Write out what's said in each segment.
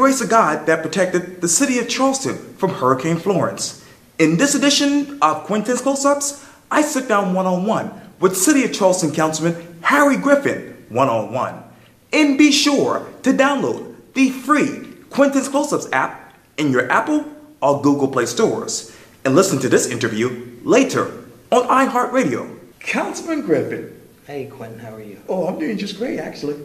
Grace of God that protected the city of Charleston from Hurricane Florence. In this edition of Quintin's Close Ups, I sit down one on one with City of Charleston Councilman Harry Griffin one on one. And be sure to download the free Quintin's Close Ups app in your Apple or Google Play stores and listen to this interview later on iHeartRadio. Councilman Griffin. Hey, Quintin, how are you? Oh, I'm doing just great, actually.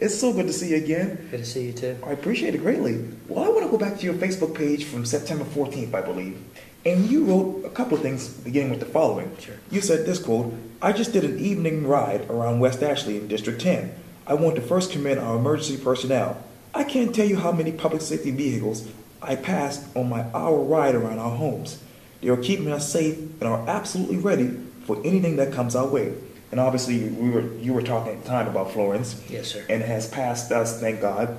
It's so good to see you again. Good to see you too. I appreciate it greatly. Well, I want to go back to your Facebook page from September 14th, I believe. And you wrote a couple of things beginning with the following. Sure. You said this quote I just did an evening ride around West Ashley in District 10. I want to first commend our emergency personnel. I can't tell you how many public safety vehicles I passed on my hour ride around our homes. They are keeping us safe and are absolutely ready for anything that comes our way. And obviously, we were you were talking at the time about Florence. Yes, sir. And it has passed us, thank God.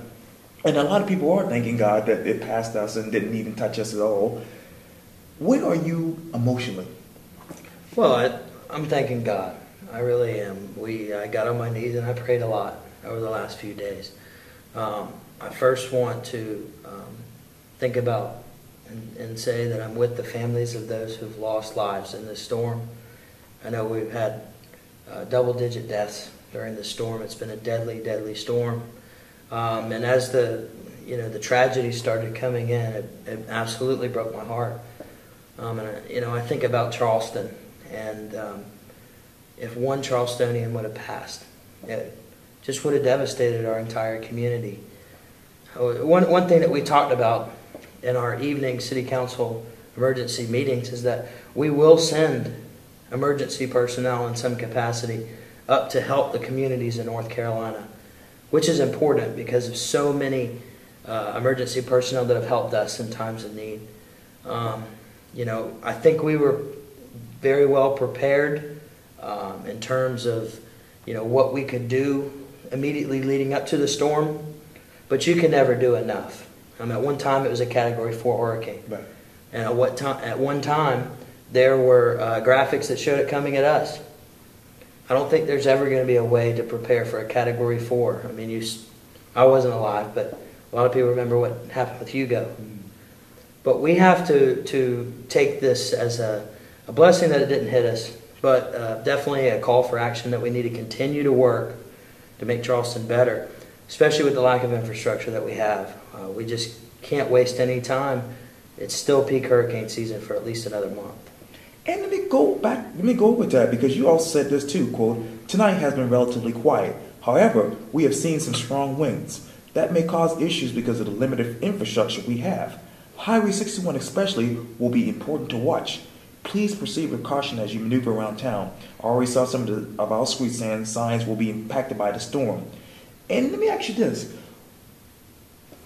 And a lot of people are thanking God that it passed us and didn't even touch us at all. Where are you emotionally? Well, I, I'm thanking God. I really am. We I got on my knees and I prayed a lot over the last few days. Um, I first want to um, think about and, and say that I'm with the families of those who've lost lives in this storm. I know we've had uh, double-digit deaths during the storm. It's been a deadly, deadly storm. Um, and as the you know the tragedy started coming in, it, it absolutely broke my heart. Um, and I, you know I think about Charleston, and um, if one Charlestonian would have passed, it just would have devastated our entire community. Oh, One one thing that we talked about in our evening city council emergency meetings is that we will send emergency personnel in some capacity up to help the communities in North Carolina, which is important because of so many uh, emergency personnel that have helped us in times of need. Um, you know, I think we were very well prepared um, in terms of, you know, what we could do immediately leading up to the storm, but you can never do enough. I mean, at one time it was a Category 4 hurricane. Right. And at, what time, at one time, there were uh, graphics that showed it coming at us. I don't think there's ever going to be a way to prepare for a Category 4. I mean, you, I wasn't alive, but a lot of people remember what happened with Hugo. But we have to, to take this as a, a blessing that it didn't hit us, but uh, definitely a call for action that we need to continue to work to make Charleston better, especially with the lack of infrastructure that we have. Uh, we just can't waste any time. It's still peak hurricane season for at least another month. And let me go back, let me go with that because you also said this too, quote, tonight has been relatively quiet. However, we have seen some strong winds. That may cause issues because of the limited infrastructure we have. Highway 61 especially will be important to watch. Please proceed with caution as you maneuver around town. I already saw some of, the, of our street signs will be impacted by the storm. And let me ask you this.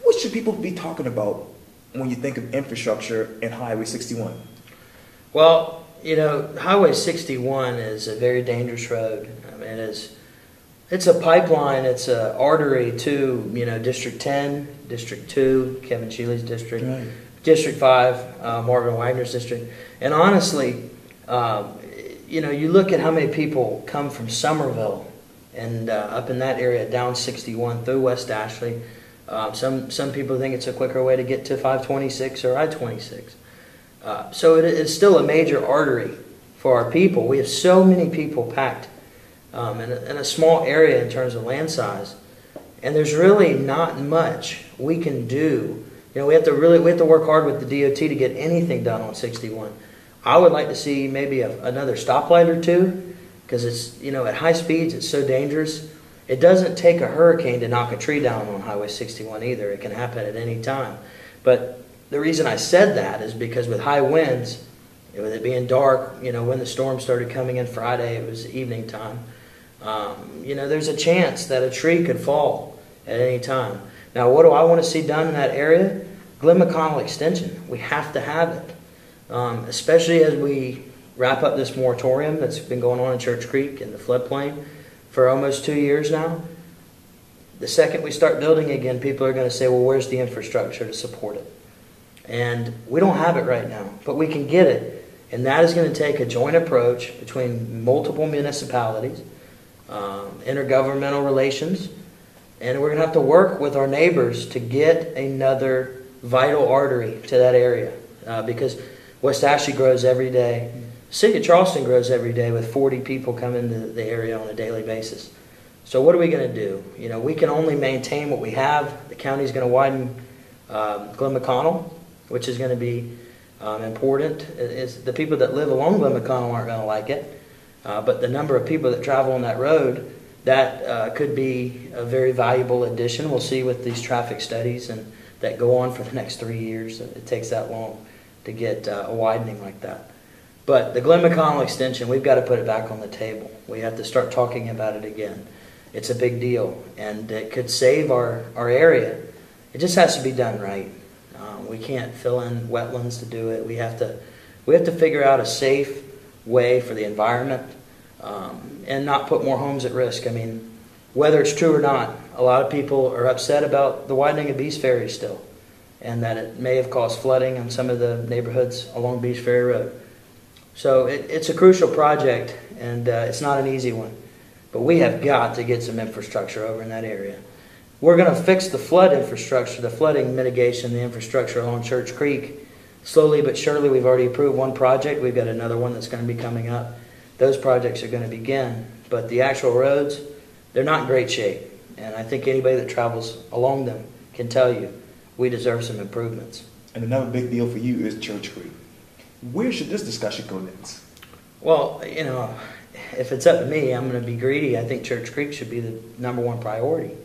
What should people be talking about when you think of infrastructure and Highway 61? Well, you know, Highway 61 is a very dangerous road. I mean, it is, it's a pipeline, it's a artery to, you know, District 10, District 2, Kevin Shealy's district, Right. District 5, uh, Marvin Wagner's district. And honestly, um, you know, you look at how many people come from Summerville and uh, up in that area down 61 through West Ashley. Um, some, some people think it's a quicker way to get to 526 or I 26. Uh, so it is still a major artery for our people. We have so many people packed um, in, a, in a small area in terms of land size, and there's really not much we can do. You know, we have to really we have to work hard with the DOT to get anything done on 61. I would like to see maybe a, another stoplight or two, because it's you know at high speeds it's so dangerous. It doesn't take a hurricane to knock a tree down on Highway 61 either. It can happen at any time. But the reason I said that is because with high winds, With it being dark, you know, when the storm started coming in Friday, it was evening time. Um, you know, there's a chance that a tree could fall at any time. Now, what do I want to see done in that area? Glenn McConnell Extension. We have to have it, um, especially as we wrap up this moratorium that's been going on in Church Creek and the floodplain for almost two years now. The second we start building again, people are going to say, well, where's the infrastructure to support it? And we don't have it right now, but we can get it. And that is going to take a joint approach between multiple municipalities, um, intergovernmental relations, and we're going to have to work with our neighbors to get another vital artery to that area uh, because West Ashley grows every day. City of Charleston grows every day with 40 people coming to the area on a daily basis. So what are we going to do? You know, we can only maintain what we have. The county is going to widen um, Glenn McConnell, which is going to be um, important. It's, the people that live along Glenn McConnell aren't going to like it, uh, but the number of people that travel on that road that uh, could be a very valuable addition. We'll see with these traffic studies and that go on for the next three years. It takes that long to get uh, a widening like that. But the Glenn McConnell extension, we've got to put it back on the table. We have to start talking about it again. It's a big deal, and it could save our, our area. It just has to be done right. We can't fill in wetlands to do it. We have to we have to figure out a safe way for the environment um, and not put more homes at risk. I mean, whether it's true or not, a lot of people are upset about the widening of Bees Ferry still, and that it may have caused flooding in some of the neighborhoods along Bees Ferry Road. So it, it's a crucial project, and uh, it's not an easy one. But we have got to get some infrastructure over in that area. We're going to fix the flood infrastructure, the flooding mitigation, the infrastructure along Church Creek. Slowly but surely, we've already approved one project. We've got another one that's going to be coming up. Those projects are going to begin. But the actual roads, they're not in great shape. And I think anybody that travels along them can tell you we deserve some improvements. And another big deal for you is Church Creek. Where should this discussion go next? Well, you know, if it's up to me, I'm going to be greedy. I think Church Creek should be the number one priority.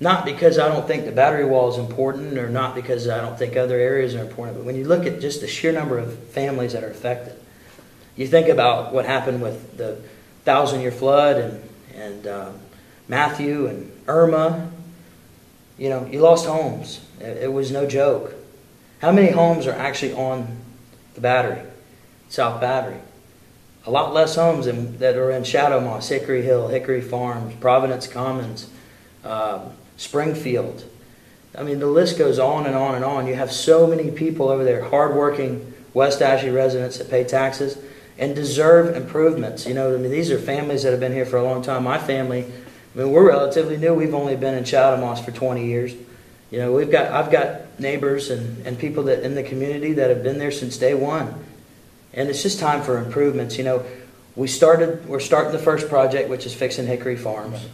Not because I don't think the battery wall is important or not because I don't think other areas are important, but when you look at just the sheer number of families that are affected, you think about what happened with the thousand year flood and, and um, Matthew and Irma. You know, you lost homes. It, it was no joke. How many homes are actually on the battery, South Battery? a lot less homes in, that are in Shadow Moss, Hickory Hill, Hickory Farms, Providence Commons, uh, Springfield. I mean, the list goes on and on and on. You have so many people over there, hardworking West Ashley residents that pay taxes and deserve improvements. You know, I mean, these are families that have been here for a long time. My family, I mean, we're relatively new. We've only been in Shadow Moss for 20 years. You know, we've got I've got neighbors and, and people that in the community that have been there since day one and it's just time for improvements. You know, we started, we're starting the first project, which is fixing Hickory Farms.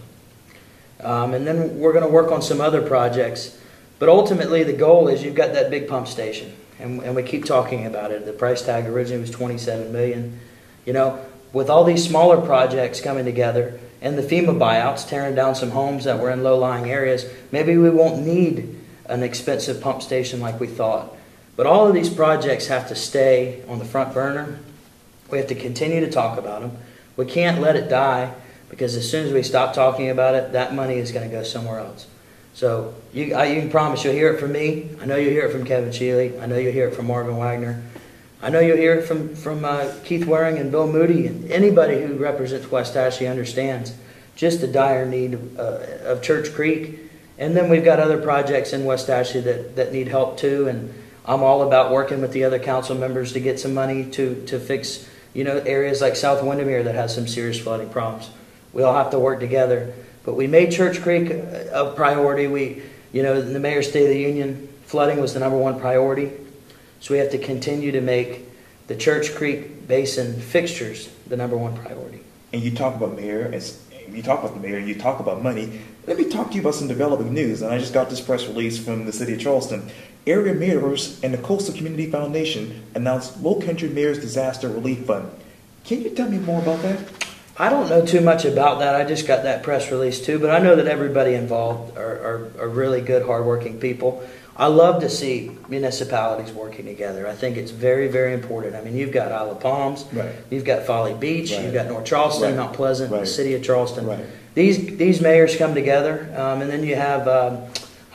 Um, and then we're going to work on some other projects. But ultimately, the goal is you've got that big pump station, and, and we keep talking about it. The price tag originally was 27 million. You know, with all these smaller projects coming together and the FEMA buyouts tearing down some homes that were in low-lying areas, maybe we won't need an expensive pump station like we thought. But all of these projects have to stay on the front burner. We have to continue to talk about them. We can't let it die because as soon as we stop talking about it, that money is going to go somewhere else. So you, I, you can promise you'll hear it from me. I know you'll hear it from Kevin Shealy. I know you'll hear it from Marvin Wagner. I know you'll hear it from, from uh, Keith Waring and Bill Moody. And anybody who represents West Ashley understands just the dire need of, uh, of Church Creek. And then we've got other projects in West Ashley that, that need help too. And I'm all about working with the other council members to get some money to, to fix, you know, areas like South Windermere that has some serious flooding problems. We all have to work together. But we made Church Creek a priority. We, you know, in the Mayor's State of the Union, flooding was the number one priority. So we have to continue to make the Church Creek Basin fixtures the number one priority. And you talk about mayor, and you talk about the mayor, you talk about money. Let me talk to you about some developing news. And I just got this press release from the city of Charleston. Area mayors and the Coastal Community Foundation announced Low Country Mayors Disaster Relief Fund. Can you tell me more about that? I don't know too much about that. I just got that press release too, but I know that everybody involved are, are, are really good, hardworking people. I love to see municipalities working together. I think it's very, very important. I mean, you've got Isle of Palms, Right. you've got Folly Beach, Right. you've got North Charleston, Right. Mount Pleasant, the city of Charleston. These these mayors come together, um, and then you have um,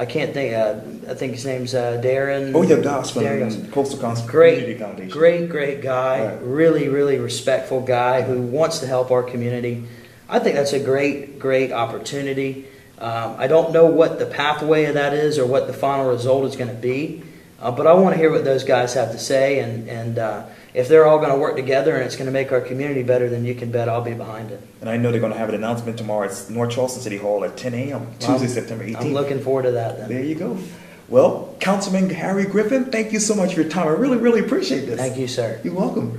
I can't think. Uh, I think his name's uh, Darrin. Oh yeah, Goss from Darren. Coastal Cons- Community Great, Foundation. great, great guy. Right. Really, really respectful guy who wants to help our community. I think that's a great, great opportunity. Um, I don't know what the pathway of that is or what the final result is going to be, uh, but I want to hear what those guys have to say. And, and uh, if they're all going to work together and it's going to make our community better, then you can bet I'll be behind it. And I know they're going to have an announcement tomorrow at North Charleston City Hall at 10 a.m. Tuesday, Well, September 18th. I'm looking forward to that then. There you go. Well, Councilman Harry Griffin, thank you so much for your time. I really, really appreciate this. Thank you, sir. You're welcome.